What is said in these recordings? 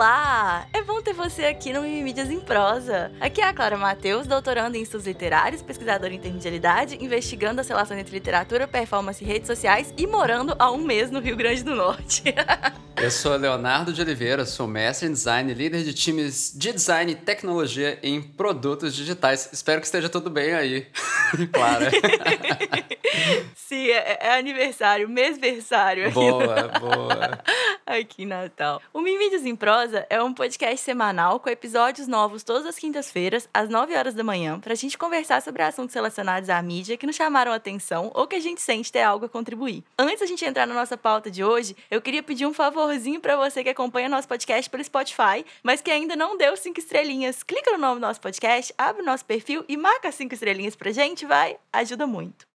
Olá! É bom ter você aqui no Mídias em Prosa. Aqui é a Clara Matheus, doutorando em estudos literários, pesquisadora em intermedialidade, investigando as relações entre literatura, performance e redes sociais e morando há um mês no Rio Grande do Norte. Eu sou Leonardo de Oliveira, sou mestre em design, líder de times de design e tecnologia em produtos digitais. Espero que esteja tudo bem aí, Clara. Sim, é, é aniversário, mêsversário. Boa, boa. Aqui em Natal. O Mídias em Prosa é um podcast semanal com episódios novos todas as quintas-feiras, às 9 horas da manhã, para a gente conversar sobre assuntos relacionados à mídia que nos chamaram a atenção ou que a gente sente ter algo a contribuir. Antes da gente entrar na nossa pauta de hoje, eu queria pedir um favorzinho para você que acompanha nosso podcast pelo Spotify, mas que ainda não deu cinco estrelinhas. Clica no nome do nosso podcast, abre o nosso perfil e marca cinco estrelinhas pra gente, vai? Ajuda muito.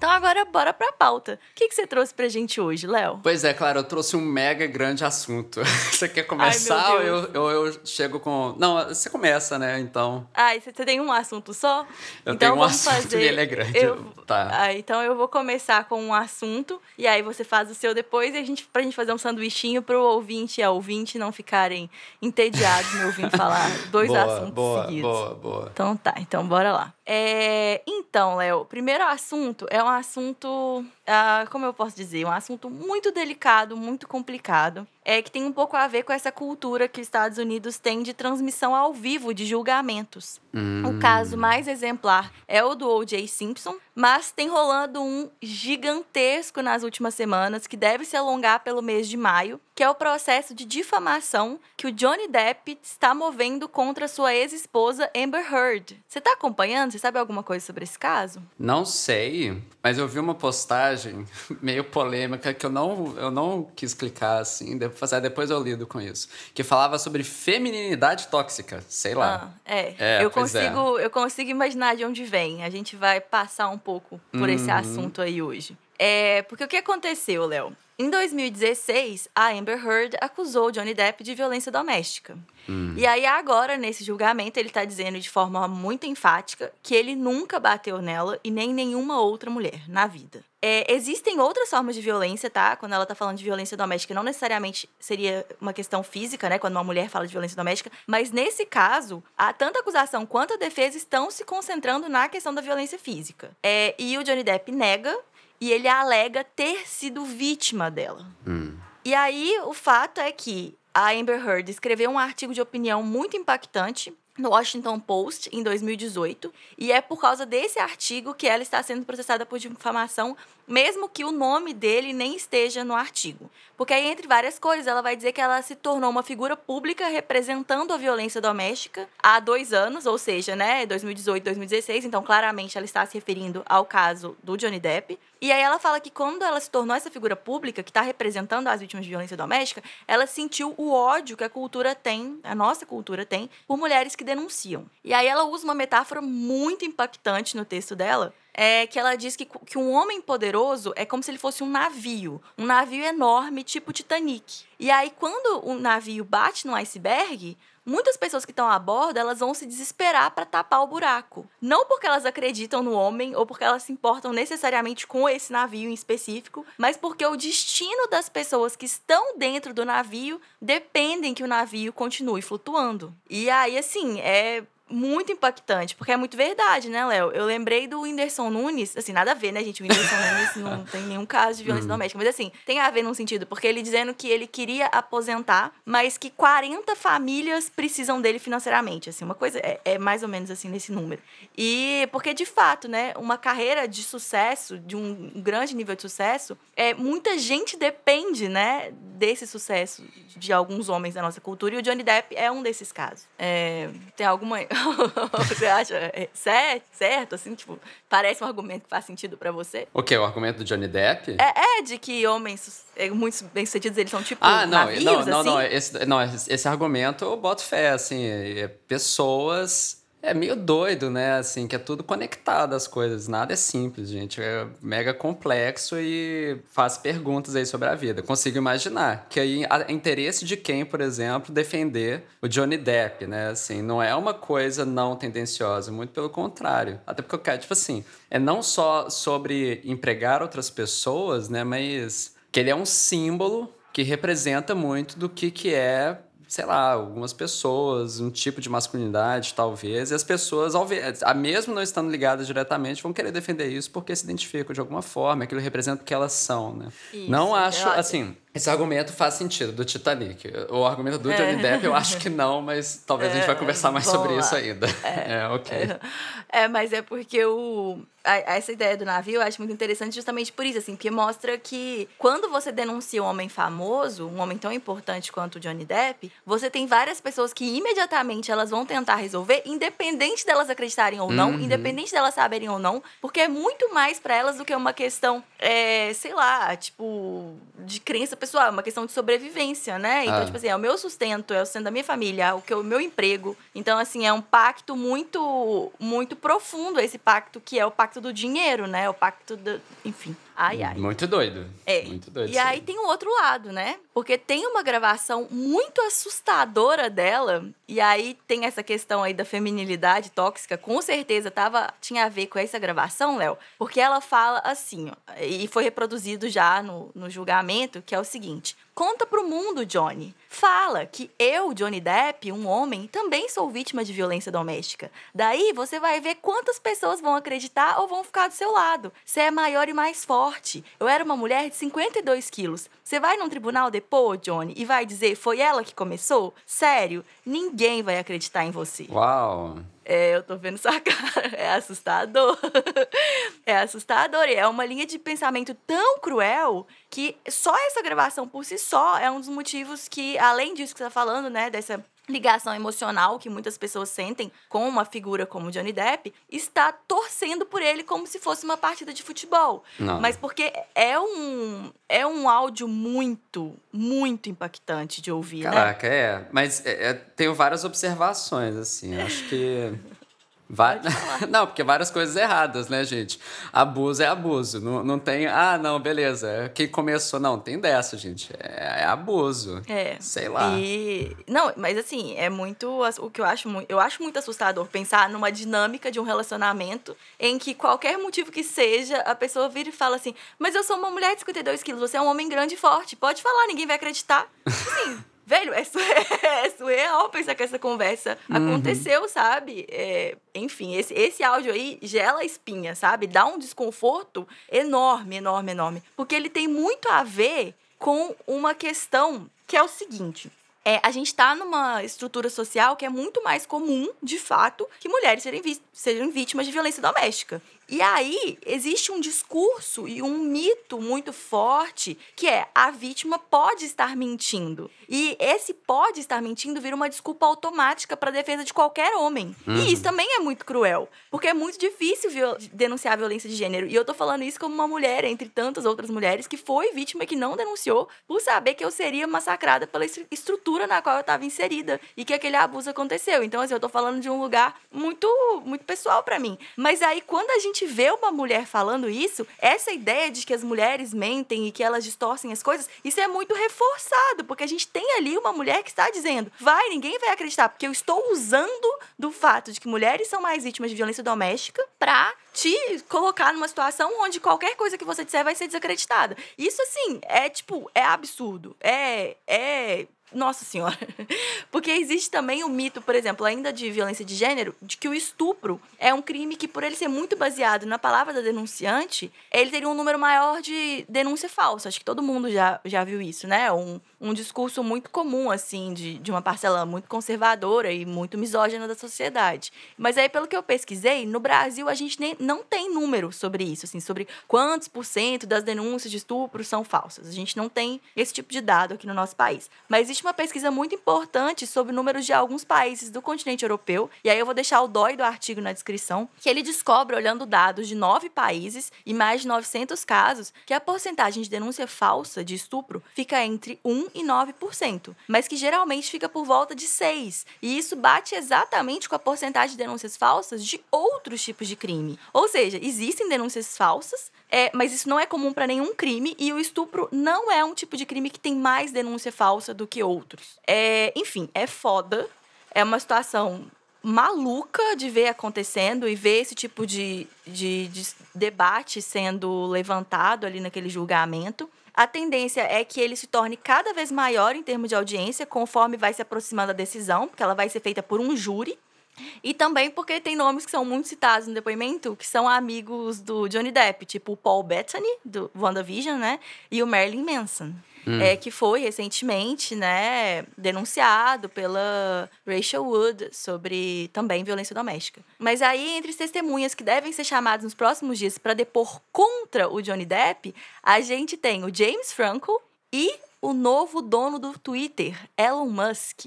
Então agora bora pra pauta. O que, que você trouxe pra gente hoje, Léo? Pois é, claro, eu trouxe um mega grande assunto. Você quer começar ou eu, eu, eu, chego com. Não, você começa, né? Então. Ah, você tem um assunto só? Eu então tenho um vamos assunto fazer... e ele é grande. Eu... Tá. Ah, então eu vou começar com um assunto e aí você faz o seu depois e a gente, pra gente fazer um sanduichinho pro ouvinte e a ouvinte não ficarem entediados me ouvindo falar dois boa, assuntos boa, seguidos. Boa, boa, Então tá, então bora lá. É, então, Léo, o primeiro assunto é um assunto, ah, como eu posso dizer, um assunto muito delicado, muito complicado. É que tem um pouco a ver com essa cultura que os Estados Unidos têm de transmissão ao vivo de julgamentos. Hum. O caso mais exemplar é o do O.J. Simpson, mas tem rolando um gigantesco nas últimas semanas que deve se alongar pelo mês de maio, que é o processo de difamação que o Johnny Depp está movendo contra sua ex-esposa Amber Heard. Você está acompanhando? Você sabe alguma coisa sobre esse caso? Não sei, mas eu vi uma postagem meio polêmica que eu não, eu não quis clicar assim, depois, eu lido com isso. Que falava sobre feminilidade tóxica, sei lá. Ah, é. É, eu é. consigo, eu consigo imaginar de onde vem. A gente vai passar um pouco por esse Uhum. assunto aí hoje. É, porque o que aconteceu, Léo? Em 2016, a Amber Heard acusou o Johnny Depp de violência doméstica. Hum. E aí agora, nesse julgamento, ele tá dizendo de forma muito enfática que ele nunca bateu nela e nem nenhuma outra mulher na vida. É, existem outras formas de violência, tá? Quando ela tá falando de violência doméstica, não necessariamente seria uma questão física, né? Quando uma mulher fala de violência doméstica. Mas nesse caso, a tanto a acusação quanto a defesa estão se concentrando na questão da violência física. É, e o Johnny Depp nega e ele alega ter sido vítima dela. Hum. E aí, o fato é que a Amber Heard escreveu um artigo de opinião muito impactante no Washington Post em 2018, e é por causa desse artigo que ela está sendo processada por difamação, mesmo que o nome dele nem esteja no artigo. Porque aí, entre várias coisas, ela vai dizer que ela se tornou uma figura pública representando a violência doméstica há dois anos, ou seja, né, 2018, 2016, então claramente ela está se referindo ao caso do Johnny Depp. E aí ela fala que quando ela se tornou essa figura pública que está representando as vítimas de violência doméstica, ela sentiu o ódio que a cultura tem, a nossa cultura tem, por mulheres que denunciam. E aí ela usa uma metáfora muito impactante no texto dela, é que ela diz que, que um homem poderoso é como se ele fosse um navio, um navio enorme, tipo Titanic. E aí, quando o navio bate no iceberg, muitas pessoas que estão a bordo, elas vão se desesperar para tapar o buraco. Não porque elas acreditam no homem ou porque elas se importam necessariamente com esse navio em específico, mas porque o destino das pessoas que estão dentro do navio dependem que o navio continue flutuando. E aí, assim, é muito impactante, porque é muito verdade, né, Léo? Eu lembrei do Whindersson Nunes, assim, nada a ver, né, gente? O Whindersson Nunes não tem nenhum caso de violência doméstica, mas assim, tem a ver num sentido, porque ele dizendo que ele queria aposentar, mas que 40 famílias precisam dele financeiramente, assim, uma coisa é, é mais ou menos assim nesse número. E porque de fato, né, uma carreira de sucesso, de um grande nível de sucesso, é muita gente depende, né, desse sucesso de alguns homens da nossa cultura, e o Johnny Depp é um desses casos. É, tem alguma você acha é, certo, certo, assim, tipo, parece um argumento que faz sentido pra você? O quê? O argumento do Johnny Depp? É, é de que homens é, muito bem-sucedidos, eles são tipo Ah, não, navios, não, não, assim? não, esse, não, esse argumento eu boto fé, assim, é pessoas É meio doido, né? Assim, que é tudo conectado as coisas. Nada é simples, gente. É mega complexo e faz perguntas aí sobre a vida. Consigo imaginar que aí a interesse de quem, por exemplo, defender o Johnny Depp, né? Assim, não é uma coisa não tendenciosa, muito pelo contrário. Até porque eu quero, tipo assim, é não só sobre empregar outras pessoas, né? Mas que ele é um símbolo que representa muito do que, que é sei lá, algumas pessoas, um tipo de masculinidade, talvez, e as pessoas, ao ver, mesmo não estando ligadas diretamente, vão querer defender isso porque se identificam de alguma forma, aquilo representa o que elas são, né? Isso, não acho, assim, esse argumento faz sentido, do Titanic. O argumento do Johnny é. Depp, eu acho que não, mas talvez é, a gente vai é, conversar mais sobre lá. isso ainda. É, é ok. É, mas é porque o, a, essa ideia do navio eu acho muito interessante justamente por isso, assim, porque mostra que quando você denuncia um homem famoso, um homem tão importante quanto o Johnny Depp, você tem várias pessoas que imediatamente elas vão tentar resolver, independente delas acreditarem ou não, uhum. independente delas saberem ou não, porque é muito mais para elas do que uma questão, é, sei lá, tipo, de crença pessoal, é uma questão de sobrevivência, né? Então, ah. tipo assim, é o meu sustento, é o sustento da minha família, o, que, é o meu emprego. Então, assim, é um pacto muito, muito profundo, esse pacto que é o pacto do dinheiro, né? O pacto do. Enfim. Ai, ai. Muito doido. É. Muito doido. E aí tem o outro lado, né? Porque tem uma gravação muito assustadora dela. E aí tem essa questão aí da feminilidade tóxica. Com certeza tava, tinha a ver com essa gravação, Léo. Porque ela fala assim, ó, e foi reproduzido já no, no julgamento, que é o seguinte. Conta pro mundo, Johnny. Fala que eu, Johnny Depp, um homem, também sou vítima de violência doméstica. Daí você vai ver quantas pessoas vão acreditar ou vão ficar do seu lado. Você é maior e mais forte. Eu era uma mulher de 52 quilos. Você vai num tribunal depois, Johnny, e vai dizer foi ela que começou? Sério, ninguém vai acreditar em você. Uau! É, eu tô vendo sua cara. É assustador. é assustador. E é uma linha de pensamento tão cruel que só essa gravação por si só é um dos motivos que, além disso que você tá falando, né, dessa ligação emocional que muitas pessoas sentem com uma figura como Johnny Depp, está torcendo por ele como se fosse uma partida de futebol. Não. Mas porque é um é um áudio muito, muito impactante de ouvir, né? Caraca, né? é. Mas é, é, tenho várias observações, assim. Acho que Va... não, porque várias coisas erradas, né, gente? Abuso é abuso. Não, não tem, ah, não, beleza. Quem começou, não, tem dessa, gente. É, é abuso. É. Sei lá. E. Não, mas assim, é muito. O que eu acho muito. Eu acho muito assustador pensar numa dinâmica de um relacionamento em que qualquer motivo que seja, a pessoa vira e fala assim: Mas eu sou uma mulher de 52 quilos, você é um homem grande e forte. Pode falar, ninguém vai acreditar. Assim. Velho, é, é surreal pensar que essa conversa uhum. aconteceu, sabe? É, enfim, esse, esse áudio aí gela a espinha, sabe? Dá um desconforto enorme, enorme, enorme. Porque ele tem muito a ver com uma questão que é o seguinte. É, a gente está numa estrutura social que é muito mais comum, de fato, que mulheres serem sejam vítimas de violência doméstica. E aí existe um discurso e um mito muito forte que é a vítima pode estar mentindo. E esse pode estar mentindo vira uma desculpa automática para defesa de qualquer homem. Uhum. E isso também é muito cruel, porque é muito difícil viol denunciar a violência de gênero. E eu tô falando isso como uma mulher, entre tantas outras mulheres, que foi vítima e que não denunciou por saber que eu seria massacrada pela estrutura na qual eu estava inserida e que aquele abuso aconteceu. Então, assim, eu tô falando de um lugar muito, muito pessoal para mim. Mas aí, quando a gente gente vê uma mulher falando isso, essa ideia de que as mulheres mentem e que elas distorcem as coisas, isso é muito reforçado, porque a gente tem ali uma mulher que está dizendo: vai, ninguém vai acreditar, porque eu estou usando do fato de que mulheres são mais vítimas de violência doméstica para te colocar numa situação onde qualquer coisa que você disser vai ser desacreditada. Isso, assim, é tipo, é absurdo. É, é nossa Senhora. Porque existe também o mito, por exemplo, ainda de violência de gênero, de que o estupro é um crime que, por ele ser muito baseado na palavra da denunciante, ele teria um número maior de denúncia falsa. Acho que todo mundo já, já viu isso, né? Um, um discurso muito comum, assim, de, de uma parcela muito conservadora e muito misógina da sociedade. Mas aí, pelo que eu pesquisei, no Brasil a gente nem, não tem número sobre isso, assim, sobre quantos por cento das denúncias de estupro são falsas. A gente não tem esse tipo de dado aqui no nosso país. Mas existe uma pesquisa muito importante sobre números de alguns países do continente europeu, e aí eu vou deixar o DOI do artigo na descrição, que ele descobre, olhando dados de nove países e mais de 900 casos, que a porcentagem de denúncia falsa de estupro fica entre 1 e 9%, mas que geralmente fica por volta de 6%. E isso bate exatamente com a porcentagem de denúncias falsas de outros tipos de crime. Ou seja, existem denúncias falsas, é, mas isso não é comum para nenhum crime e o estupro não é um tipo de crime que tem mais denúncia falsa do que outros. É, enfim, é foda. É uma situação maluca de ver acontecendo e ver esse tipo de, de, de debate sendo levantado ali naquele julgamento. A tendência é que ele se torne cada vez maior em termos de audiência, conforme vai se aproximando a decisão, porque ela vai ser feita por um júri. E também porque tem nomes que são muito citados no depoimento, que são amigos do Johnny Depp, tipo o Paul Bettany, do WandaVision, né? E o Marilyn Manson. Hum. É, que foi recentemente né, denunciado pela Rachel Wood sobre também violência doméstica. Mas aí, entre as testemunhas que devem ser chamadas nos próximos dias para depor contra o Johnny Depp, a gente tem o James Franco e o novo dono do Twitter, Elon Musk.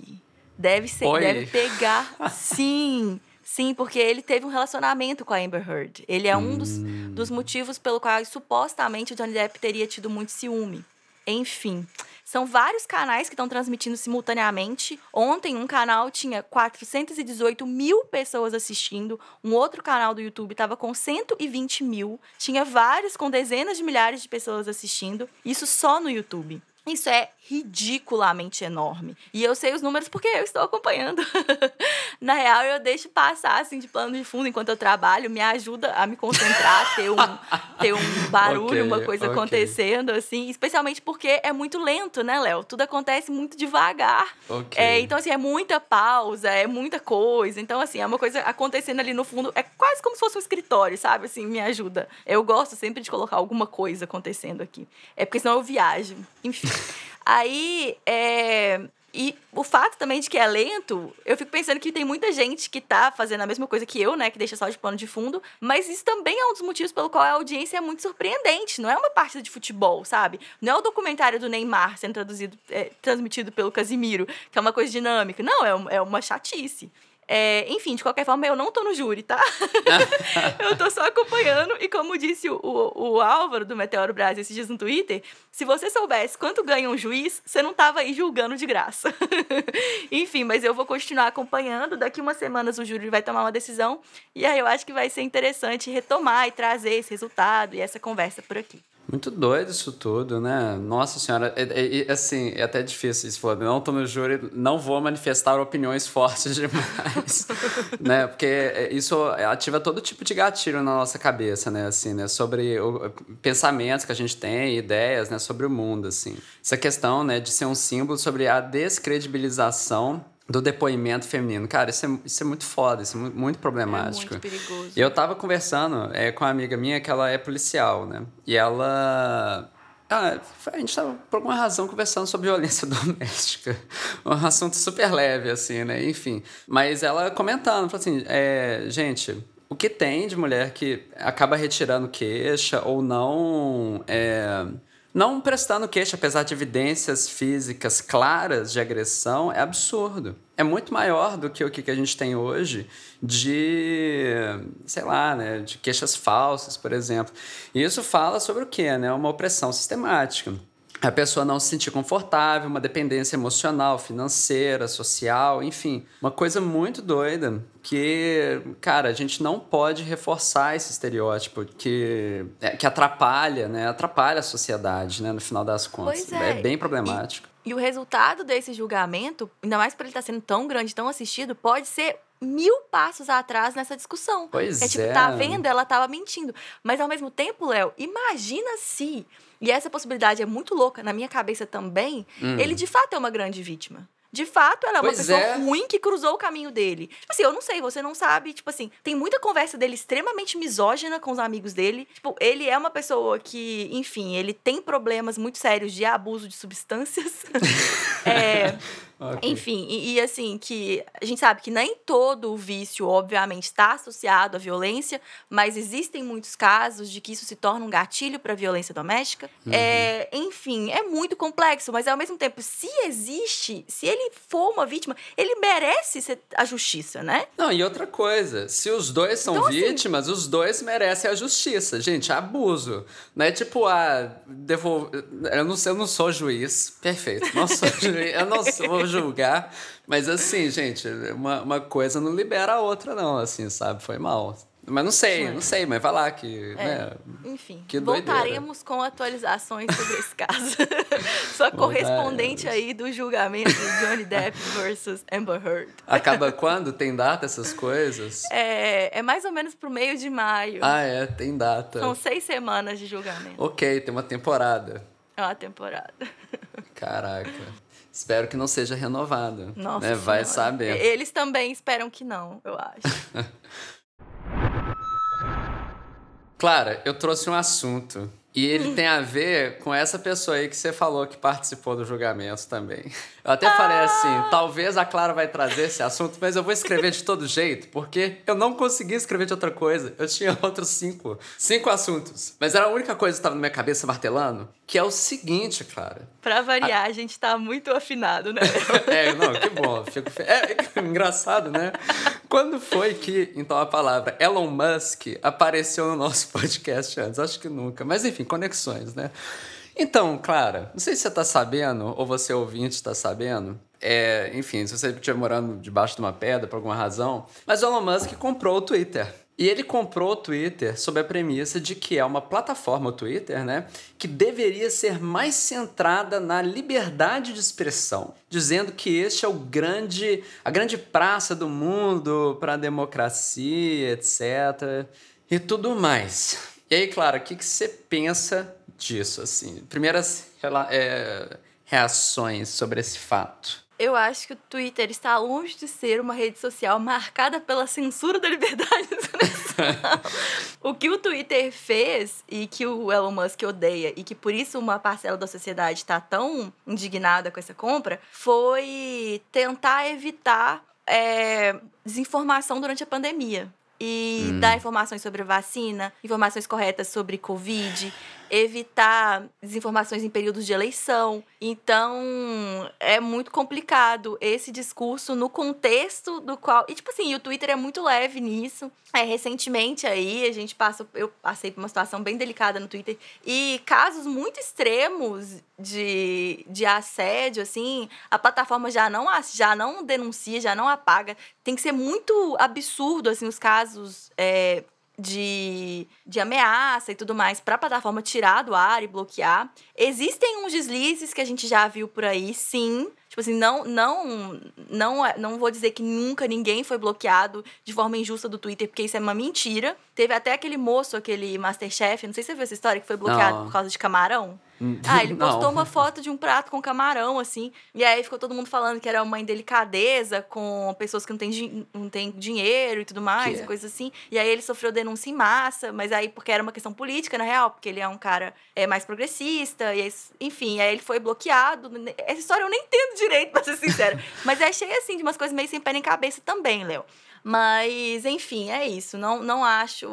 Deve ser, Oi. deve pegar. sim. Sim, porque ele teve um relacionamento com a Amber Heard. Ele é um hum. dos, dos motivos pelo qual supostamente o Johnny Depp teria tido muito ciúme. Enfim, são vários canais que estão transmitindo simultaneamente. Ontem, um canal tinha 418 mil pessoas assistindo, um outro canal do YouTube estava com 120 mil, tinha vários com dezenas de milhares de pessoas assistindo. Isso só no YouTube. Isso é ridiculamente enorme. E eu sei os números porque eu estou acompanhando. Na real, eu deixo passar assim de plano de fundo enquanto eu trabalho, me ajuda a me concentrar, ter um, ter um barulho, okay, uma coisa okay. acontecendo, assim, especialmente porque é muito lento, né, Léo? Tudo acontece muito devagar. Okay. É, então, assim, é muita pausa, é muita coisa. Então, assim, é uma coisa acontecendo ali no fundo. É quase como se fosse um escritório, sabe? Assim, me ajuda. Eu gosto sempre de colocar alguma coisa acontecendo aqui. É porque senão eu viajo. Enfim. Aí, é, e o fato também de que é lento, eu fico pensando que tem muita gente que tá fazendo a mesma coisa que eu, né? Que deixa só de pano de fundo. Mas isso também é um dos motivos pelo qual a audiência é muito surpreendente. Não é uma partida de futebol, sabe? Não é o documentário do Neymar sendo traduzido, é, transmitido pelo Casimiro, que é uma coisa dinâmica. Não, é, é uma chatice. É, enfim, de qualquer forma, eu não tô no júri, tá? eu tô só acompanhando. E como disse o, o, o, Álvaro do Meteoro Brasil esses dias no Twitter, se você soubesse quanto ganha um juiz, você não tava aí julgando de graça. enfim, mas eu vou continuar acompanhando. Daqui umas semanas o júri vai tomar uma decisão. E aí eu acho que vai ser interessante retomar e trazer esse resultado e essa conversa por aqui. Muito doido isso tudo, né? Nossa senhora, é, é, é, assim, é até difícil isso. Falar, não no júri, não vou manifestar opiniões fortes demais, né? Porque é, isso ativa todo tipo de gatilho na nossa cabeça, né? Assim, né? Sobre o, pensamentos que a gente tem, ideias, né? Sobre o mundo, assim. Essa questão, né? De ser um símbolo sobre a descredibilização do depoimento feminino. Cara, isso é, isso é muito foda, isso é muito, muito problemático. É muito perigoso. E eu tava conversando é, com uma amiga minha que ela é policial, né? E ela. Ah, a gente tava, por alguma razão, conversando sobre violência doméstica. Um assunto super leve, assim, né? Enfim. Mas ela comentando, falou assim: é, gente, o que tem de mulher que acaba retirando queixa ou não. É, não prestando queixa, apesar de evidências físicas claras de agressão, é absurdo. É muito maior do que o que a gente tem hoje de, sei lá, né, de queixas falsas, por exemplo. E isso fala sobre o quê? Né? Uma opressão sistemática a pessoa não se sentir confortável, uma dependência emocional, financeira, social, enfim, uma coisa muito doida que, cara, a gente não pode reforçar esse estereótipo que, é, que atrapalha, né? Atrapalha a sociedade, né? No final das contas. É. é. bem problemático. E, e, o resultado desse julgamento, ainda mais por ele estar sendo tão grande, tão assistido, pode ser mil passos atrás nessa discussão. Pois é. Tipo, tá vendo? Ela tava mentindo. Mas ao mesmo tempo, Léo, imagina se e essa possibilidade é muito louca na minha cabeça também, hum. ele de fato é uma grande vítima. De fato, ela é uma pois pessoa é. ruim que cruzou o caminho dele. Tipo assim, eu não sei, você não sabe. Tipo assim, tem muita conversa dele extremamente misógina com os amigos dele. Tipo, ele é uma pessoa que, enfim, ele tem problemas muito sérios de abuso de substâncias. é, Okay. Enfim, e, e, assim, que a gente sabe que nem todo o vício, obviamente, está associado à violência, mas existem muitos casos de que isso se torna um gatilho para violência doméstica. Uhum. É, enfim, é muito complexo, mas ao mesmo tempo, se existe, se ele for uma vítima, ele merece ser a justiça, né? Não, e outra coisa, se os dois são então, assim, vítimas, assim, os dois merecem a justiça. Gente, abuso. Não é tipo, ah, devolver. Eu não, eu não sou juiz. Perfeito. Não sou juiz. Eu não vou julgar. Mas assim, gente, uma, uma coisa não libera a outra, não, assim, sabe? Foi mal. Mas não sei, não sei, mas vai lá que. É, né, enfim, que voltaremos com atualizações sobre esse caso. Sua correspondente aí do julgamento de Johnny Depp versus Amber Heard. Acaba quando? Tem data essas coisas? É, é mais ou menos pro meio de maio. Ah, é, tem data. São seis semanas de julgamento. Ok, tem uma temporada. É uma temporada. Caraca. Espero que não seja renovado. Nossa. Né? Vai saber. Eles também esperam que não, eu acho. Clara, eu trouxe um assunto. E ele tem a ver com essa pessoa aí que você falou que participou do julgamento também. Eu até ah! falei assim: talvez a Clara vai trazer esse assunto, mas eu vou escrever de todo jeito, porque eu não consegui escrever de outra coisa. Eu tinha outros cinco, cinco assuntos. Mas era a única coisa que estava na minha cabeça martelando, que é o seguinte, Clara. Pra variar, a, a gente tá muito afinado, né? é, não, que bom. Fico fe... é, é engraçado, né? Quando foi que, então, a palavra Elon Musk apareceu no nosso podcast antes? Acho que nunca. Mas enfim, conexões, né? Então, Clara, não sei se você está sabendo, ou você ouvinte está sabendo, é, enfim, se você estiver morando debaixo de uma pedra por alguma razão, mas o Elon Musk comprou o Twitter. E ele comprou o Twitter sob a premissa de que é uma plataforma, o Twitter, né, que deveria ser mais centrada na liberdade de expressão, dizendo que este é o grande, a grande praça do mundo para a democracia, etc. e tudo mais. E aí, Clara, o que, que você pensa disso, assim? Primeiras é, reações sobre esse fato. Eu acho que o Twitter está longe de ser uma rede social marcada pela censura da liberdade de expressão. o que o Twitter fez e que o Elon Musk odeia e que por isso uma parcela da sociedade está tão indignada com essa compra foi tentar evitar é, desinformação durante a pandemia e hum. dar informações sobre vacina, informações corretas sobre Covid, evitar desinformações em períodos de eleição. Então, é muito complicado esse discurso no contexto do qual. E, tipo assim, o Twitter é muito leve nisso. É, recentemente aí, a gente passa. Eu passei por uma situação bem delicada no Twitter. E casos muito extremos de, de assédio, assim, a plataforma já não, já não denuncia, já não apaga. Tem que ser muito absurdo, assim, os casos. É, de, de ameaça e tudo mais para a plataforma tirar do ar e bloquear. Existem uns deslizes que a gente já viu por aí, sim. Tipo assim, não, não, não, é, não vou dizer que nunca ninguém foi bloqueado de forma injusta do Twitter, porque isso é uma mentira. Teve até aquele moço, aquele Masterchef, não sei se você viu essa história, que foi bloqueado não. por causa de camarão. Ah, ele postou não. uma foto de um prato com camarão, assim. E aí ficou todo mundo falando que era uma indelicadeza com pessoas que não têm, não têm dinheiro e tudo mais, que? coisas assim. E aí ele sofreu denúncia em massa, mas aí porque era uma questão política, na real, porque ele é um cara é, mais progressista, e aí, enfim, aí ele foi bloqueado. Essa história eu nem entendo direito, pra ser sincera. mas é cheio, assim, de umas coisas meio sem pé nem cabeça também, Léo. Mas, enfim, é isso. Não, não acho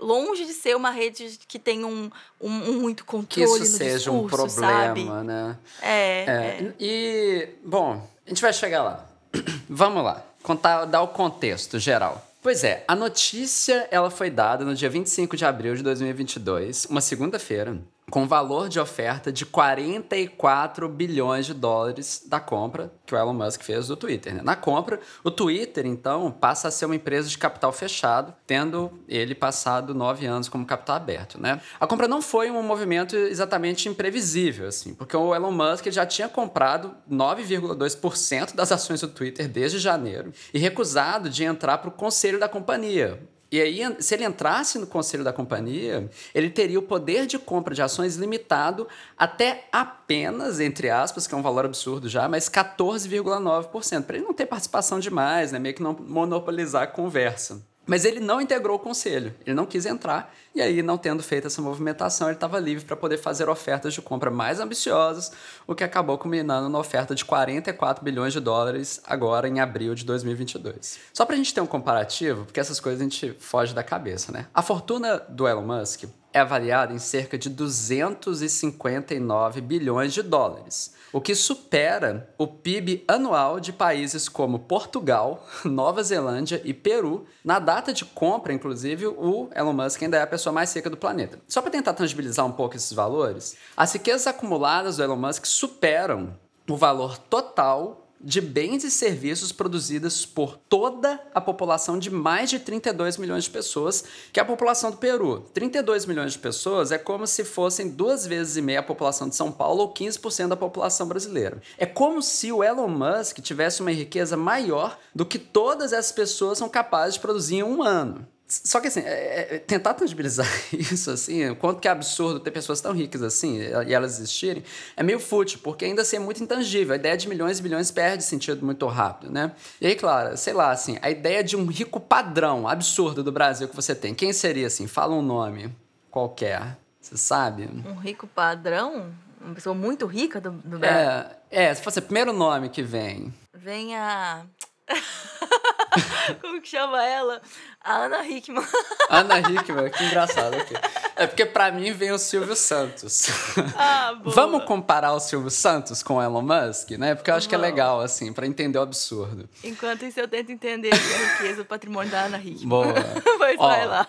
longe de ser uma rede que tem um, um, um muito controle que isso seja discurso, um problema, sabe? né? É, é, é, E, bom, a gente vai chegar lá. Vamos lá. Contar, dar o contexto geral. Pois é, a notícia ela foi dada no dia 25 de abril de 2022, uma segunda-feira, com valor de oferta de 44 bilhões de dólares da compra que o Elon Musk fez do Twitter. Né? Na compra, o Twitter, então, passa a ser uma empresa de capital fechado, tendo ele passado nove anos como capital aberto. Né? A compra não foi um movimento exatamente imprevisível, assim, porque o Elon Musk já tinha comprado 9,2% das ações do Twitter desde janeiro e recusado de entrar para o conselho da companhia, e aí, se ele entrasse no conselho da companhia, ele teria o poder de compra de ações limitado até apenas, entre aspas, que é um valor absurdo já, mas 14,9%, para ele não ter participação demais, né? meio que não monopolizar a conversa. Mas ele não integrou o conselho, ele não quis entrar, e aí, não tendo feito essa movimentação, ele estava livre para poder fazer ofertas de compra mais ambiciosas, o que acabou culminando na oferta de 44 bilhões de dólares agora em abril de 2022. Só para a gente ter um comparativo, porque essas coisas a gente foge da cabeça, né? A fortuna do Elon Musk é avaliada em cerca de 259 bilhões de dólares, o que supera o PIB anual de países como Portugal, Nova Zelândia e Peru. Na data de compra, inclusive, o Elon Musk ainda é a pessoa mais rica do planeta. Só para tentar tangibilizar um pouco esses valores, as riquezas acumuladas do Elon Musk superam o valor total de bens e serviços produzidos por toda a população de mais de 32 milhões de pessoas, que é a população do Peru. 32 milhões de pessoas é como se fossem duas vezes e meia a população de São Paulo ou 15% da população brasileira. É como se o Elon Musk tivesse uma riqueza maior do que todas essas pessoas são capazes de produzir em um ano. Só que assim, é, é, tentar tangibilizar isso, assim, o quanto que é absurdo ter pessoas tão ricas assim e elas existirem, é meio fútil, porque ainda assim é muito intangível. A ideia de milhões e bilhões perde sentido muito rápido, né? E aí, claro, sei lá, assim, a ideia de um rico padrão absurdo do Brasil que você tem, quem seria assim? Fala um nome qualquer, você sabe? Um rico padrão? Uma pessoa muito rica do, do Brasil? É, é, se fosse o primeiro nome que vem. Vem a. Como que chama ela? A Ana Hickman. Ana Hickman, que engraçado aqui. É porque para mim vem o Silvio Santos. Ah, boa. Vamos comparar o Silvio Santos com o Elon Musk, né? Porque eu acho que é legal, assim, para entender o absurdo. Enquanto isso, eu tento entender a riqueza, o patrimônio da Ana Hickman. Boa. pois Ó, vai lá.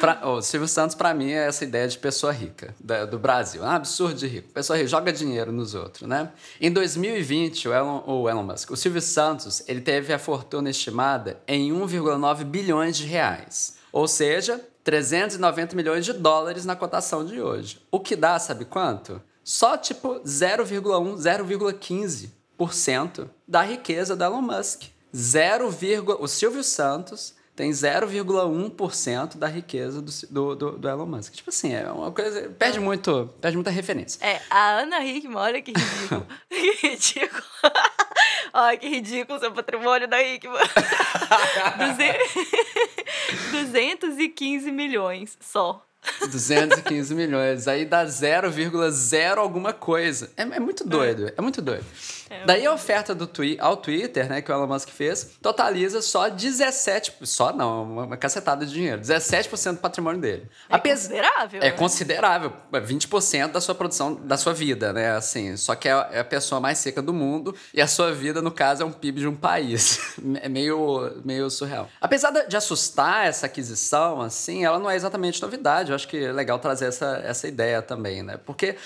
Pra, o Silvio Santos, para mim, é essa ideia de pessoa rica da- do Brasil. É um absurdo de rico. Pessoa rica joga dinheiro nos outros, né? Em 2020, o Elon, o Elon Musk, o Silvio Santos, ele teve a fortuna estimada em 1,9 bilhões de reais. Ou seja, 390 milhões de dólares na cotação de hoje. O que dá, sabe quanto? Só tipo 0,1, 0,15% da riqueza do Elon Musk. 0, o Silvio Santos tem 0,1% da riqueza do, do, do, do Elon Musk. Tipo assim, é uma coisa. Perde, muito, perde muita referência. É, a Ana Hickman, olha que ridículo. que ridículo. Olha que ridículo seu patrimônio da Hickman. Duze- 215 milhões só. 215 milhões. Aí dá 0,0 alguma coisa. É, é muito doido. É, muito doido. Daí a oferta do twi ao Twitter, né, que o Elon Musk fez, totaliza só 17... Só não, uma, uma cacetada de dinheiro. 17% do patrimônio dele. É Apes- considerável, É né? considerável. É 20% da sua produção, da sua vida, né? Assim, só que é a- é pessoa mais seca do mundo e a sua vida, no caso, é um PIB de um país. É meio, meio surreal. Apesar de de assustar essa aquisição, assim, ela não é exatamente novidade. Eu acho que é legal trazer essa, essa ideia também, né? Porque,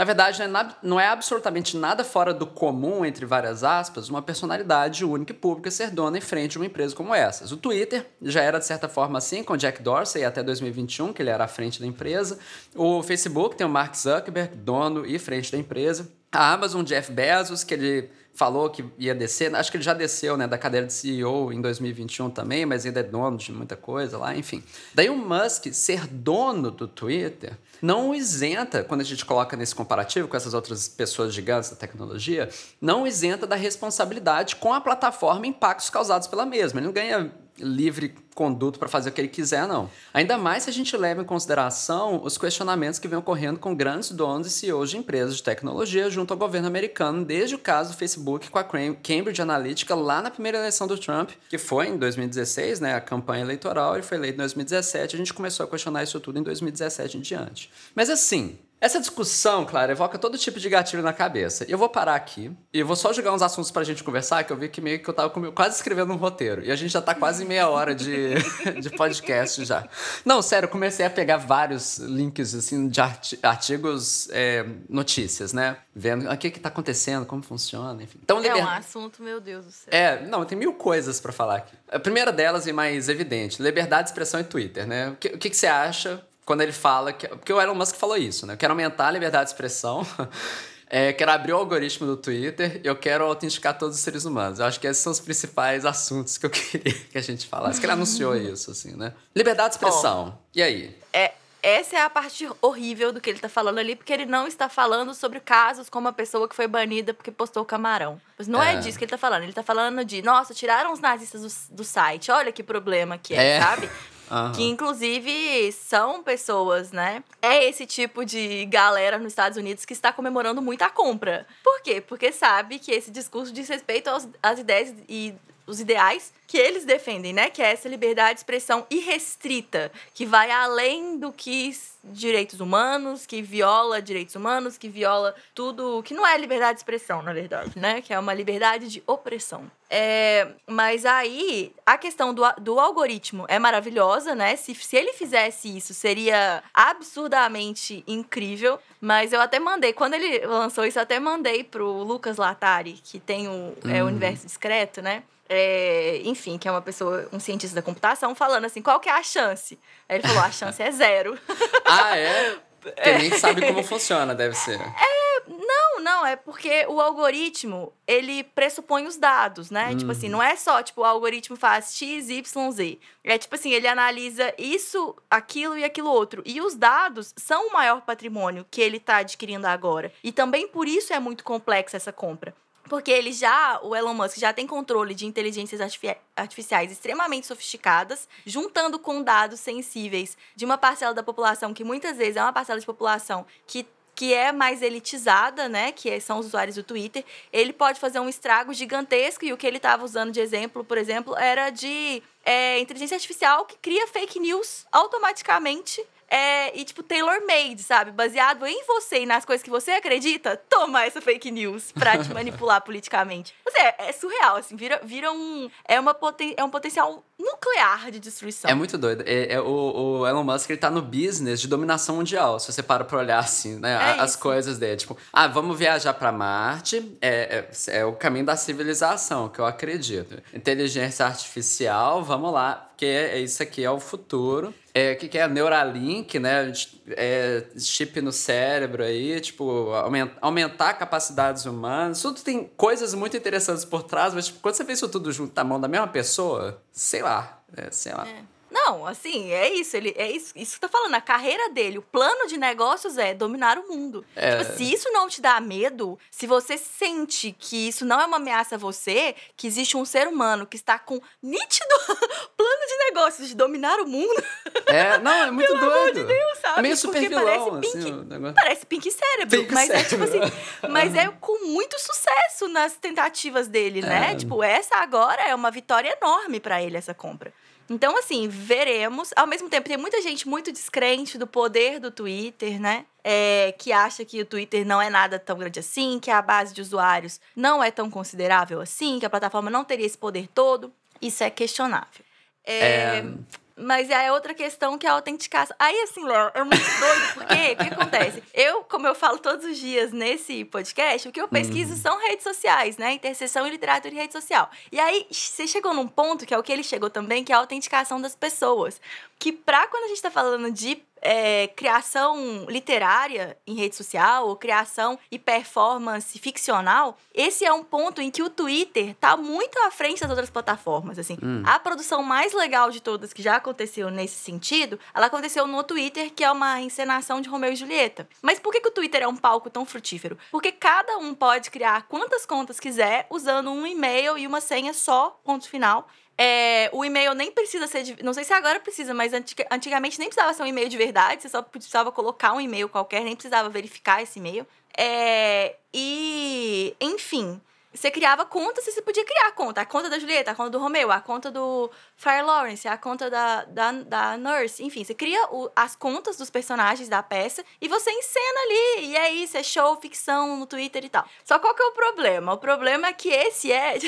na verdade, não é, não é absolutamente nada fora do comum, entre várias aspas, uma personalidade única e pública ser dona em frente de uma empresa como essas. O Twitter já era, de certa forma, assim, com Jack Dorsey até 2021, que ele era à frente da empresa. O Facebook tem o Mark Zuckerberg, dono e frente da empresa. A Amazon, Jeff Bezos, que ele falou que ia descer, acho que ele já desceu, né, da cadeira de CEO em 2021 também, mas ainda é dono de muita coisa lá, enfim. Daí o Musk ser dono do Twitter não isenta, quando a gente coloca nesse comparativo com essas outras pessoas gigantes da tecnologia, não isenta da responsabilidade com a plataforma impactos causados pela mesma. Ele não ganha livre conduto para fazer o que ele quiser, não. Ainda mais se a gente leva em consideração os questionamentos que vêm ocorrendo com grandes donos e CEOs de empresas de tecnologia junto ao governo americano, desde o caso do Facebook com a Cam- Cambridge Analytica lá na primeira eleição do Trump, que foi em 2016, né, a campanha eleitoral, ele foi eleito em 2017, a gente começou a questionar isso tudo em 2017 em diante. Mas assim, essa discussão, claro, evoca todo tipo de gatilho na cabeça. E eu vou parar aqui e eu vou só jogar uns assuntos pra gente conversar, que eu vi que meio que eu tava quase escrevendo um roteiro. E a gente já tá quase meia hora de, de podcast já. Não, sério, eu comecei a pegar vários links, assim, de arti- artigos, é, notícias, né? Vendo o que que tá acontecendo, como funciona, enfim. Então, É liber- um assunto, meu Deus do céu. é, não, tem mil coisas pra falar aqui. A primeira delas e mais evidente, liberdade de expressão e Twitter, né? O que, o que, que você acha quando ele fala que... Porque o Elon Musk falou isso, né? Eu quero aumentar a liberdade de expressão, é, quero abrir o algoritmo do Twitter, eu quero autenticar todos os seres humanos. Eu acho que esses são os principais assuntos que eu queria que a gente falasse. Que ele anunciou isso, assim, né? Liberdade de expressão. E aí? É, essa é a parte horrível do que ele tá falando ali, porque ele não está falando sobre casos como a pessoa que foi banida porque postou camarão. Mas não é. é disso que ele tá falando. Ele tá falando de, nossa, tiraram os nazistas do, do site. Olha que problema que é, é. sabe? Uhum. Que inclusive são pessoas, né? É esse tipo de galera nos Estados Unidos que está comemorando muito a compra. Por quê? Porque sabe que esse discurso diz respeito aos, às ideias e os ideais que eles defendem, né? Que é essa liberdade de expressão irrestrita, que vai além do que direitos humanos, que viola direitos humanos, que viola tudo, que não é liberdade de expressão, na verdade, né? Que é uma liberdade de opressão. É, mas aí, a questão do, do algoritmo é maravilhosa, né? Se, se ele fizesse isso, seria absurdamente incrível. Mas eu até mandei, quando ele lançou isso, eu até mandei pro Lucas Latari, que tem o, uhum. é, o hum. Universo Discreto, né? É, enfim, que é uma pessoa, um cientista da computação, falando assim, qual que é a chance? Aí ele falou, a chance é zero. ah, é? Porque nem sabe como funciona, deve ser. É, não, não, é porque o algoritmo, ele pressupõe os dados, né? Hum. Tipo assim, não é só, tipo, o algoritmo faz X, Y, Z. É tipo assim, ele analisa isso, aquilo e aquilo outro. E os dados são o maior patrimônio que ele está adquirindo agora. E também por isso é muito complexa essa compra. Porque ele já, o Elon Musk já tem controle de inteligências artificiais extremamente sofisticadas, juntando com dados sensíveis de uma parcela da população que muitas vezes é uma parcela de população que que é mais elitizada, né, que são os usuários do Twitter, ele pode fazer um estrago gigantesco e o que ele estava usando de exemplo, por exemplo, era de é, inteligência artificial que cria fake news automaticamente é, e, tipo, tailor-made, sabe? Baseado em você e nas coisas que você acredita, toma essa fake news pra te manipular politicamente. Mas é, é surreal, assim, vira, vira um. É, uma poten, é um potencial nuclear de destruição. É muito doido. É, é, o, o, Elon Musk ele tá no business de dominação mundial, se você para pra olhar assim, né? É as isso. coisas dele. Tipo, ah, vamos viajar para Marte. É, é, é, o caminho da civilização, que eu acredito. Inteligência artificial, vamos lá. Porque é, isso aqui é o futuro. É, o que, que é? Neuralink, né? É, chip no cérebro aí, tipo, aumentar, aumentar capacidades humanas. Tudo tem coisas muito interessantes por trás, mas tipo, quando você vê isso tudo junto na mão da mesma pessoa, sei lá. É, sei lá. É. Não, assim, é isso. Ele, é isso, isso que tá falando. A carreira dele, o plano de negócios é dominar o mundo. É. Tipo, se isso não te dá medo, se você sente que isso não é uma ameaça a você, que existe um ser humano que está com nítido plano de negócios de dominar o mundo. É, não, é muito Pelo doido. Amor de Deus, sabe? É meio super vilão, parece Pink, assim, parece Pink Cérebro. Pink mas cérebro. é tipo assim, mas é com muito sucesso nas tentativas dele, né? É. Tipo, essa agora é uma vitória enorme para ele, essa compra. Então, assim, veremos. Ao mesmo tempo, tem muita gente muito descrente do poder do Twitter, né? É, que acha que o Twitter não é nada tão grande assim, que a base de usuários não é tão considerável assim, que a plataforma não teria esse poder todo. Isso é questionável. É, é... Mas é outra questão que é a autenticação. Aí, assim, Léo, é muito doido, porque o que acontece? Eu, como eu falo todos os dias nesse podcast, o que eu pesquiso uhum. são redes sociais, né? Interseção e literatura e rede social. E aí, você chegou num ponto, que é o que ele chegou também, que é a autenticação das pessoas. Que pra quando a gente tá falando de é, criação literária em rede social ou criação e performance ficcional, esse é um ponto em que o Twitter está muito à frente das outras plataformas. Assim, hum. a produção mais legal de todas que já aconteceu nesse sentido, ela aconteceu no Twitter, que é uma encenação de Romeu e Julieta. Mas por que, que o Twitter é um palco tão frutífero? Porque cada um pode criar quantas contas quiser usando um e-mail e uma senha só, ponto final. É, o e-mail nem precisa ser de, Não sei se agora precisa, mas antigamente nem precisava ser um e-mail de verdade. Você só precisava colocar um e-mail qualquer, nem precisava verificar esse e-mail. É, e, enfim, você criava contas e você podia criar conta. A conta da Julieta, a conta do Romeu, a conta do Fire Lawrence, a conta da, da, da Nurse. Enfim, você cria o, as contas dos personagens da peça e você encena ali. E é isso, é show, ficção no Twitter e tal. Só qual que é o problema? O problema é que esse é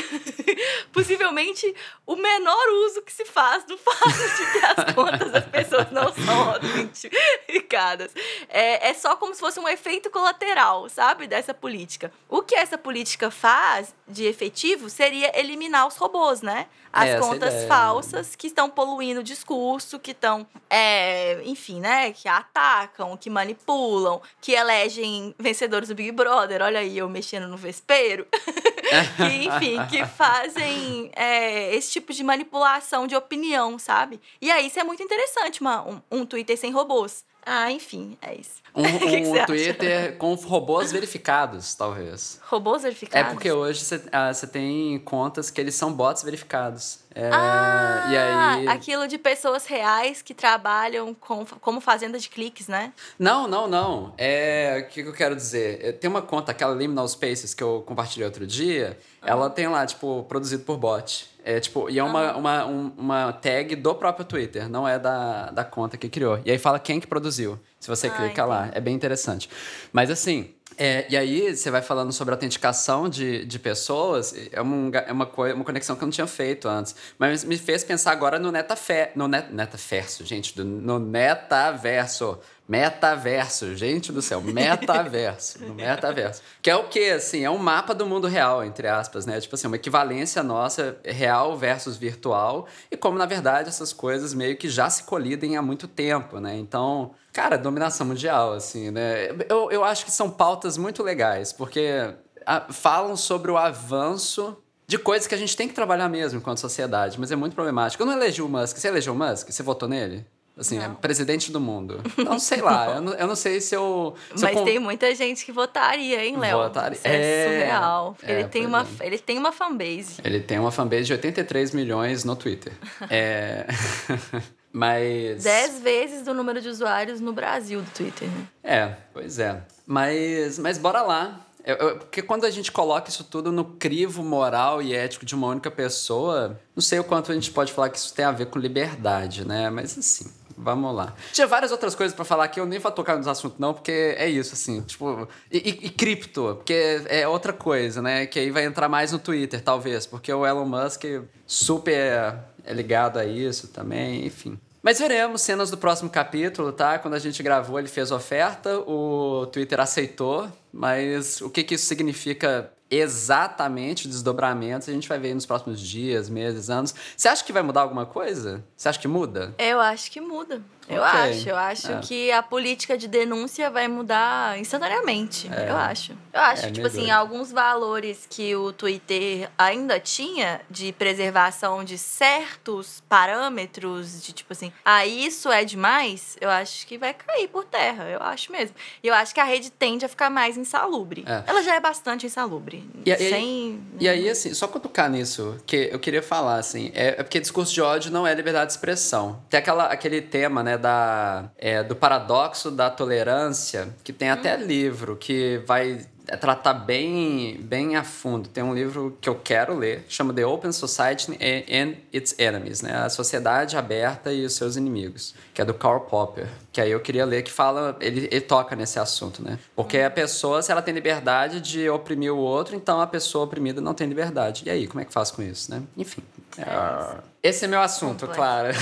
possivelmente o menor uso que se faz do fato de que as contas das pessoas não são autenticadas. É, é só como se fosse um efeito colateral, sabe? Dessa política. O que essa política faz de efetivo seria eliminar os robôs, né? As é contas falsas que estão poluindo o discurso, que estão, é, enfim, né? Que atacam, que manipulam, que elegem vencedores do Big Brother. Olha aí, eu mexendo no vespeiro. que, enfim, que fazem é, esse tipo de manipulação de opinião, sabe? E aí isso é muito interessante, uma, um, um Twitter sem robôs. Ah, enfim, é isso. Um, um que Twitter acha? com robôs verificados, talvez. Robôs verificados? É porque hoje você ah, tem contas que eles são bots verificados. É, ah, e aí... aquilo de pessoas reais que trabalham com, como fazenda de cliques, né? Não, não, não. É, o que, eu quero dizer? Tem uma conta, aquela Liminal Spaces que eu compartilhei outro dia, ela tem lá, tipo, produzido por bot. É, tipo, e é uma, uma, um, uma tag do próprio Twitter, não é da, da conta que criou. E aí fala quem que produziu, se você ah, clica entendi. lá. É bem interessante. Mas assim, é, e aí, você vai falando sobre autenticação de, de pessoas, é, um, é uma, uma conexão que eu não tinha feito antes. Mas me fez pensar agora no Netafer, no net, Netaverso, gente, do, no Metaverso. Metaverso, gente do céu, metaverso, no metaverso. Que é o quê? Assim, é um mapa do mundo real, entre aspas, né? Tipo assim, uma equivalência nossa, real versus virtual, e como, na verdade, essas coisas meio que já se colidem há muito tempo, né? Então, Cara, dominação mundial, assim, né? Eu, eu acho que são pautas muito legais, porque a, falam sobre o avanço de coisas que a gente tem que trabalhar mesmo enquanto sociedade, mas é muito problemático. Eu não elegi o Musk. Você elegeu o Musk? Você votou nele? Assim, é presidente do mundo. Não, sei lá. Eu não, eu não sei se eu. Se Mas eu... tem muita gente que votaria, hein, Léo? Votaria. Isso é, é surreal. É, ele, tem uma, é. ele tem uma fanbase. Ele tem uma fanbase de 83 milhões no Twitter. é. Mas. Dez vezes do número de usuários no Brasil do Twitter, né? É, pois é. Mas, mas bora lá. Eu, eu, porque quando a gente coloca isso tudo no crivo moral e ético de uma única pessoa, não sei o quanto a gente pode falar que isso tem a ver com liberdade, né? Mas assim, vamos lá. Tinha várias outras coisas para falar que eu nem vou tocar nos assuntos, não, porque é isso, assim, tipo. E, e, e, cripto, porque é outra coisa, né? Que aí vai entrar mais no Twitter, talvez, porque o Elon Musk super é ligado a isso também, enfim. Mas veremos cenas do próximo capítulo, tá? Quando a gente gravou, ele fez oferta, o Twitter aceitou, mas o que, que isso significa exatamente desdobramentos a gente vai ver nos próximos dias, meses, anos. Você acha que vai mudar alguma coisa? Você acha que muda? Eu acho que muda. Eu okay. acho. Eu acho é. que a política de denúncia vai mudar instantaneamente. É. Eu acho. Eu acho é que, tipo assim, doido. alguns valores que o Twitter ainda tinha de preservação de certos parâmetros, de tipo assim, ah, isso é demais, eu acho que vai cair por terra. Eu acho mesmo. E eu acho que a rede tende a ficar mais insalubre. É. Ela já é bastante insalubre. E, sem... e, e aí, assim, só cutucar nisso, que eu queria falar, assim, é, é porque discurso de ódio não é liberdade de expressão. Tem aquela, aquele tema, né, da, é, do paradoxo da tolerância, que tem até hum. livro que vai é tratar bem, bem a fundo. Tem um livro que eu quero ler, chama The Open Society and Its Enemies, né? A Sociedade Aberta e os Seus Inimigos, que é do Karl Popper. Que aí eu queria ler que fala, ele, ele toca nesse assunto, né? Porque a pessoa, se ela tem liberdade de oprimir o outro, então a pessoa oprimida não tem liberdade. E aí, como é que faz com isso, né? Enfim. É esse é meu assunto, Clara.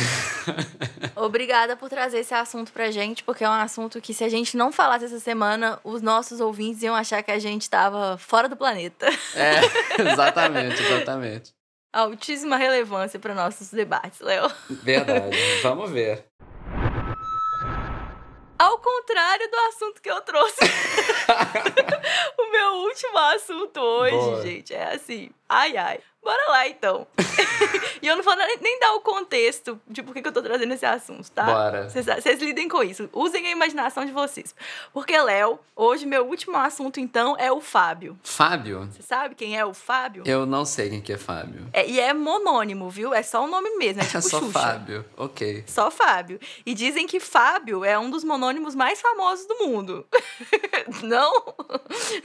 Obrigada por trazer esse assunto pra gente, porque é um assunto que, se a gente não falasse essa semana, os nossos ouvintes iam achar que a gente estava fora do planeta. É, exatamente, exatamente. Altíssima relevância para nossos debates, Léo. Verdade. Vamos ver. Ao contrário do assunto que eu trouxe. o meu último assunto hoje, Boa. gente, é assim. Ai, ai. Bora lá, então. e eu não vou nem dar o contexto de por que eu tô trazendo esse assunto, tá? Bora. Vocês lidem com isso. Usem a imaginação de vocês. Porque, Léo, hoje meu último assunto, então, é o Fábio. Fábio? Você sabe quem é o Fábio? Eu não sei quem que é Fábio. É, e é monônimo, viu? É só o nome mesmo. É, tipo é só Xuxa. Fábio. Ok. Só Fábio. E dizem que Fábio é um dos monônimos mais famosos do mundo. não?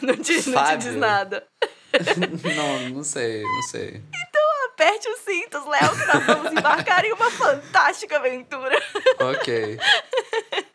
Não te, não te diz nada. não, não sei, não sei. Então aperte os cintos, Léo, que nós vamos embarcar em uma fantástica aventura. Ok.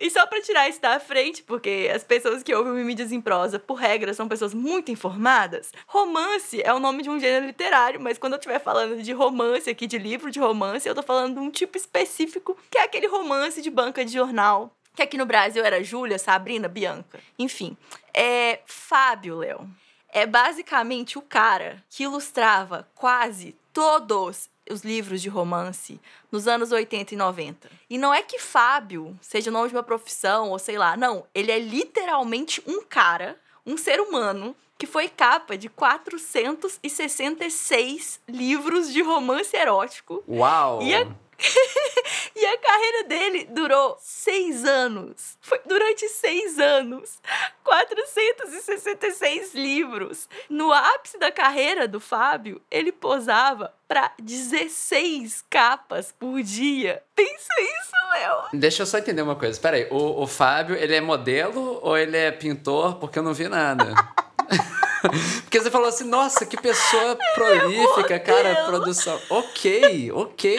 E só para tirar isso da frente, porque as pessoas que ouvem Mídias em Prosa, por regra, são pessoas muito informadas, romance é o nome de um gênero literário, mas quando eu estiver falando de romance aqui, de livro de romance, eu tô falando de um tipo específico, que é aquele romance de banca de jornal, que aqui no Brasil era Júlia, Sabrina, Bianca. Enfim, é Fábio, Léo é basicamente o cara que ilustrava quase todos os livros de romance nos anos 80 e 90. E não é que Fábio seja o nome de uma profissão ou sei lá, não. Ele é literalmente um cara, um ser humano que foi capa de 466 livros de romance erótico. Uau! E a e a carreira dele durou seis anos. Foi durante seis anos. 466 livros. No ápice da carreira do Fábio, ele posava para 16 capas por dia. Pensa isso, Léo. Deixa eu só entender uma coisa. Espera aí, o, o Fábio, ele é modelo ou ele é pintor? Porque eu não vi nada. Porque você falou assim, nossa, que pessoa prolífica, cara, produção. Ok, ok.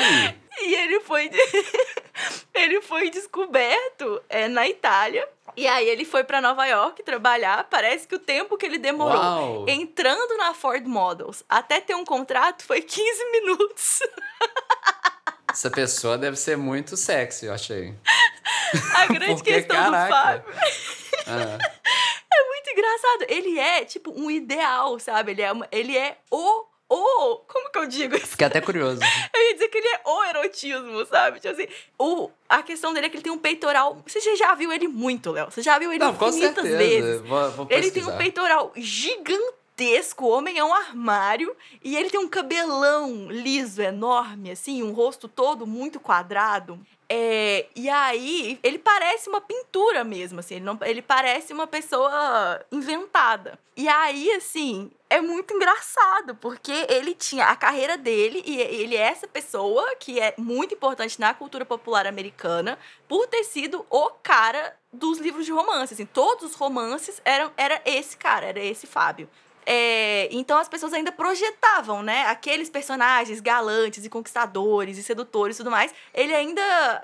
E ele foi, ele foi descoberto é, na Itália. E aí ele foi para Nova York trabalhar. Parece que o tempo que ele demorou Uau. entrando na Ford Models até ter um contrato foi 15 minutos. Essa pessoa deve ser muito sexy, eu achei. A grande Porque, questão caraca. do Fábio Ah. é muito engraçado. Ele é, tipo, um ideal, sabe? Ele é, uma, ele é o, o... Como que eu digo isso? Fiquei até curioso. Eu ia dizer que ele é o erotismo, sabe? Tipo assim, o, a questão dele é que ele tem um peitoral. Você já viu ele muito, Léo. Você já viu ele Não, infinitas vezes. Vou, vou Ele tem um peitoral gigantesco, o homem é um armário e ele tem um cabelão liso, enorme, assim, um rosto todo muito quadrado. É, e aí, ele parece uma pintura mesmo, assim, ele, não, ele parece uma pessoa inventada. E aí, assim, é muito engraçado, porque ele tinha a carreira dele, e ele é essa pessoa que é muito importante na cultura popular americana, por ter sido o cara dos livros de romance. Assim, todos os romances eram era esse cara, era esse Fábio. É, então as pessoas ainda projetavam, né? Aqueles personagens galantes e conquistadores e sedutores e tudo mais. Ele ainda,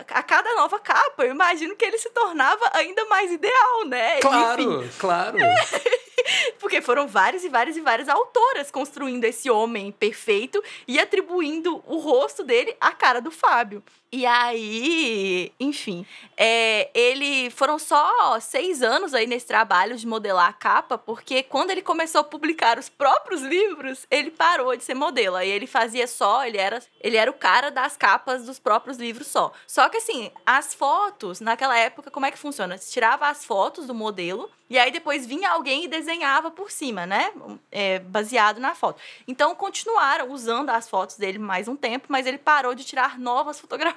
a cada nova capa, eu imagino que ele se tornava ainda mais ideal, né? Enfim, Claro, claro. porque foram várias e várias e várias autoras construindo esse homem perfeito e atribuindo o rosto dele à cara do Fábio. E aí, enfim, é, ele foram só seis anos aí nesse trabalho de modelar a capa, porque quando ele começou a publicar os próprios livros, ele parou de ser modelo. Aí ele fazia só, ele era, ele era o cara das capas dos próprios livros só. Só que assim, as fotos, naquela época, como é que funciona? Você tirava as fotos do modelo e aí depois vinha alguém e desenhava por cima, né? É, baseado na foto. Então continuaram usando as fotos dele mais um tempo, mas ele parou de tirar novas fotografias.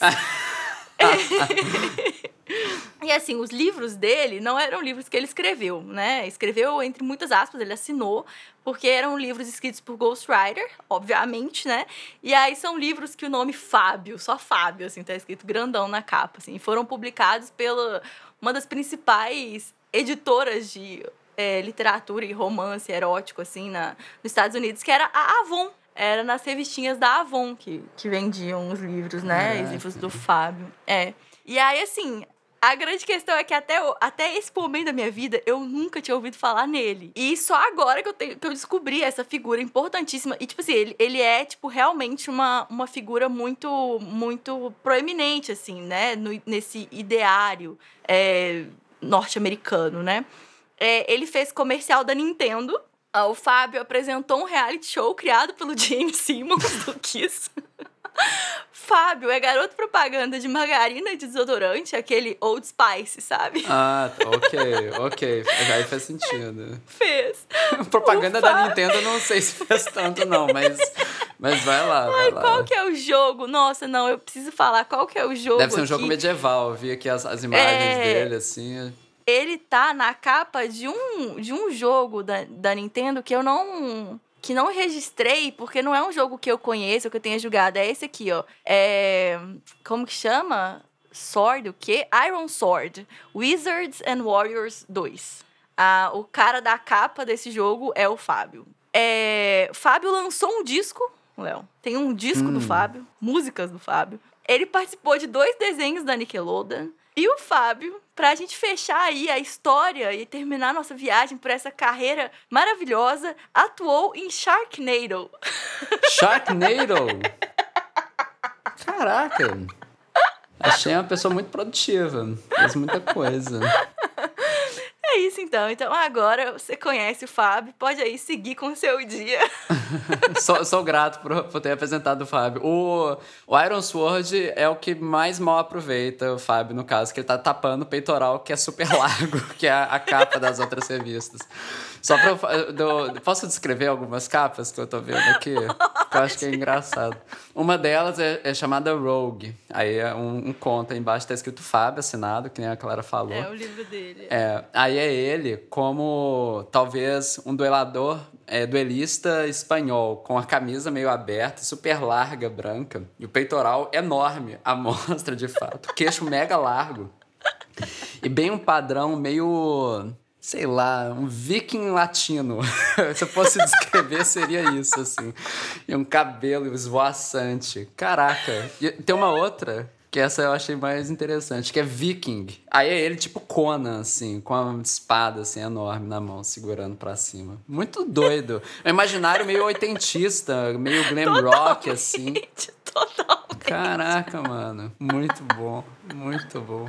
E assim, os livros dele não eram livros que ele escreveu, né? Escreveu entre muitas aspas, ele assinou, porque eram livros escritos por Ghostwriter, obviamente, né? E aí são livros que o nome Fábio, só Fábio, assim, tá escrito grandão na capa, assim, foram publicados pela uma das principais editoras de é, literatura e romance erótico, assim, na, nos Estados Unidos, que era a Avon. Era nas revistinhas da Avon que, que vendiam os livros, né? Os Caraca. livros do Fábio. É. E aí, assim, a grande questão é que até, até esse momento da minha vida, eu nunca tinha ouvido falar nele. E só agora que eu, tenho, que eu descobri essa figura importantíssima. E, tipo assim, ele, ele é, tipo, realmente uma, uma figura muito, muito proeminente, assim, né? No- nesse ideário é, norte-americano, né? É, ele fez comercial da Nintendo. Ah, O Fábio apresentou um reality show criado pelo Gene Simmons do Kiss. Fábio é garoto propaganda de margarina e de desodorante, aquele Old Spice, sabe? Ah, tá, ok, ok. Aí faz sentido. Fez. Propaganda O da Fábio- Nintendo não sei se fez tanto, não, mas, mas vai lá, vai Ai, lá. qual que é o jogo? Nossa, não, eu preciso falar qual que é o jogo Deve ser um jogo aqui. medieval. Eu vi aqui as, as imagens É. dele, assim. Ele tá na capa de um, de um jogo da, da Nintendo que eu não que não registrei, porque não é um jogo que eu conheço, que eu tenha jogado. É esse aqui, ó. É, como que chama? Sword, o quê? Iron Sword. Wizards and Warriors 2. Ah, o cara da capa desse jogo é o Fábio. É, Fábio lançou um disco, Léo. Tem um disco do Hum. Fábio, músicas do Fábio. Ele participou de dois desenhos da Nickelodeon. E o Fábio, pra gente fechar aí a história e terminar nossa viagem por essa carreira maravilhosa, atuou em Sharknado. Sharknado! Caraca! Achei uma pessoa muito produtiva. Fez muita coisa. É isso então. Então agora você conhece o Fábio, pode aí seguir com o seu dia. sou, sou, grato por, por ter apresentado o Fábio. O, o Iron Sword é o que mais mal aproveita o Fábio, no caso, que ele tá tapando o peitoral, que é super largo, que é a, a capa das outras revistas. Só pra. Do, posso descrever algumas capas que eu tô vendo aqui? Que eu acho que é engraçado. Uma delas é, é chamada Rogue. Aí é um, um conto aí embaixo, tá escrito Fábio, assinado, que nem a Clara falou. É o livro dele. É. Aí é ele como talvez um duelador, é, duelista espanhol, com a camisa meio aberta, super larga, branca, e o peitoral enorme, a mostra de fato. Queixo mega largo. E bem um padrão meio sei lá, um viking latino. Se eu fosse descrever, seria isso, assim. E um cabelo esvoaçante. Caraca. E tem uma outra, que essa eu achei mais interessante, que é viking. Aí é ele tipo Conan, assim, com uma espada, assim, enorme na mão, segurando pra cima. Muito doido. É um imaginário meio oitentista, meio glam totalmente, rock, assim. Totalmente. Caraca, mano. Muito bom, muito bom.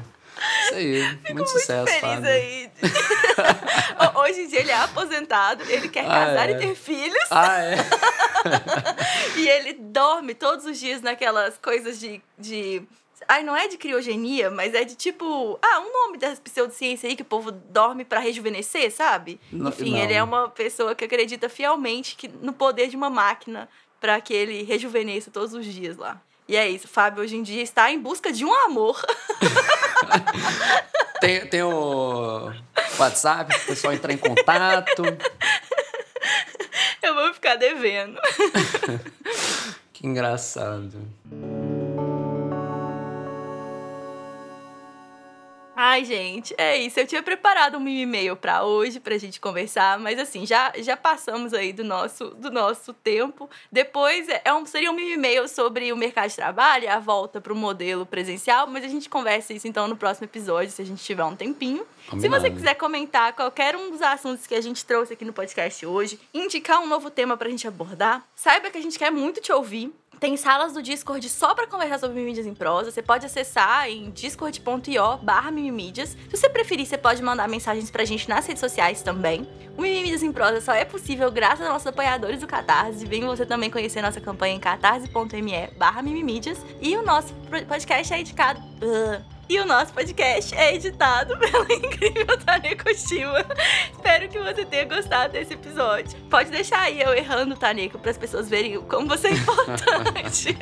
Isso aí, Fico muito sucesso, feliz Fábio. aí. Hoje em dia ele é aposentado, ele quer Ah, casar é. e ter filhos. Ah, é? E ele dorme todos os dias naquelas coisas de. de... Ai, não é de criogenia, mas é de tipo. Ah, um nome das pseudociência aí que o povo dorme pra rejuvenescer, sabe? Não- Enfim, não. ele é uma pessoa que acredita fielmente que, no poder de uma máquina pra que ele rejuvenesça todos os dias lá. E é isso, Fábio hoje em dia está em busca de um amor. Tem, tem o WhatsApp, o pessoal entrar em contato. Eu vou ficar devendo. Que engraçado. Ai, gente, é isso. Eu tinha preparado um e-mail pra hoje pra gente conversar, mas assim, já, já passamos aí do nosso, do nosso tempo. Depois é é um, seria um e-mail sobre o mercado de trabalho, a volta pro modelo presencial, mas a gente conversa isso então no próximo episódio, se a gente tiver um tempinho. Se Combinado. você quiser comentar qualquer um dos assuntos que a gente trouxe aqui no podcast hoje, indicar um novo tema pra gente abordar, saiba que a gente quer muito te ouvir. Tem salas do Discord só pra conversar sobre mimídias em prosa. Você pode acessar em discord.io barra mimimídias. Se você preferir, você pode mandar mensagens pra gente nas redes sociais também. O Mimimídias em Prosa só é possível graças aos nossos apoiadores do Catarse. Venha você também conhecer nossa campanha em catarse.me barra mimimídias. E o nosso podcast é editado... Ugh. E o nosso podcast é editado pela incrível Tânia Cochima. Espero que você tenha gostado desse episódio. Pode deixar aí eu errando, Taneco, para as pessoas verem como você é importante.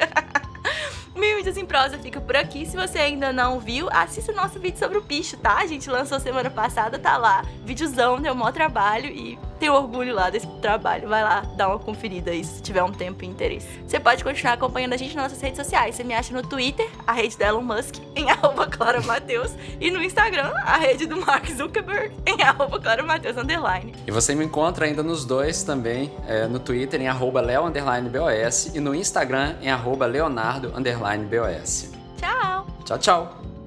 Mídias em Prosa fica por aqui. Se você ainda não viu, assista o nosso vídeo sobre o picho, tá? A gente lançou semana passada, tá lá. Videozão, deu maior trabalho e tenho orgulho lá desse trabalho. Vai lá, dá uma conferida aí se tiver um tempo e interesse. Você pode continuar acompanhando a gente nas nossas redes sociais. Você me acha no Twitter, a rede da Elon Musk, em arroba Clara Mateus, e no Instagram, a rede do Mark Zuckerberg, em arroba Clara Mateus underline. E você me encontra ainda nos dois também, é, no Twitter em arroba leo, underline, BOS e no Instagram em arroba leonardo underline, BOS. Tchau! Tchau, tchau!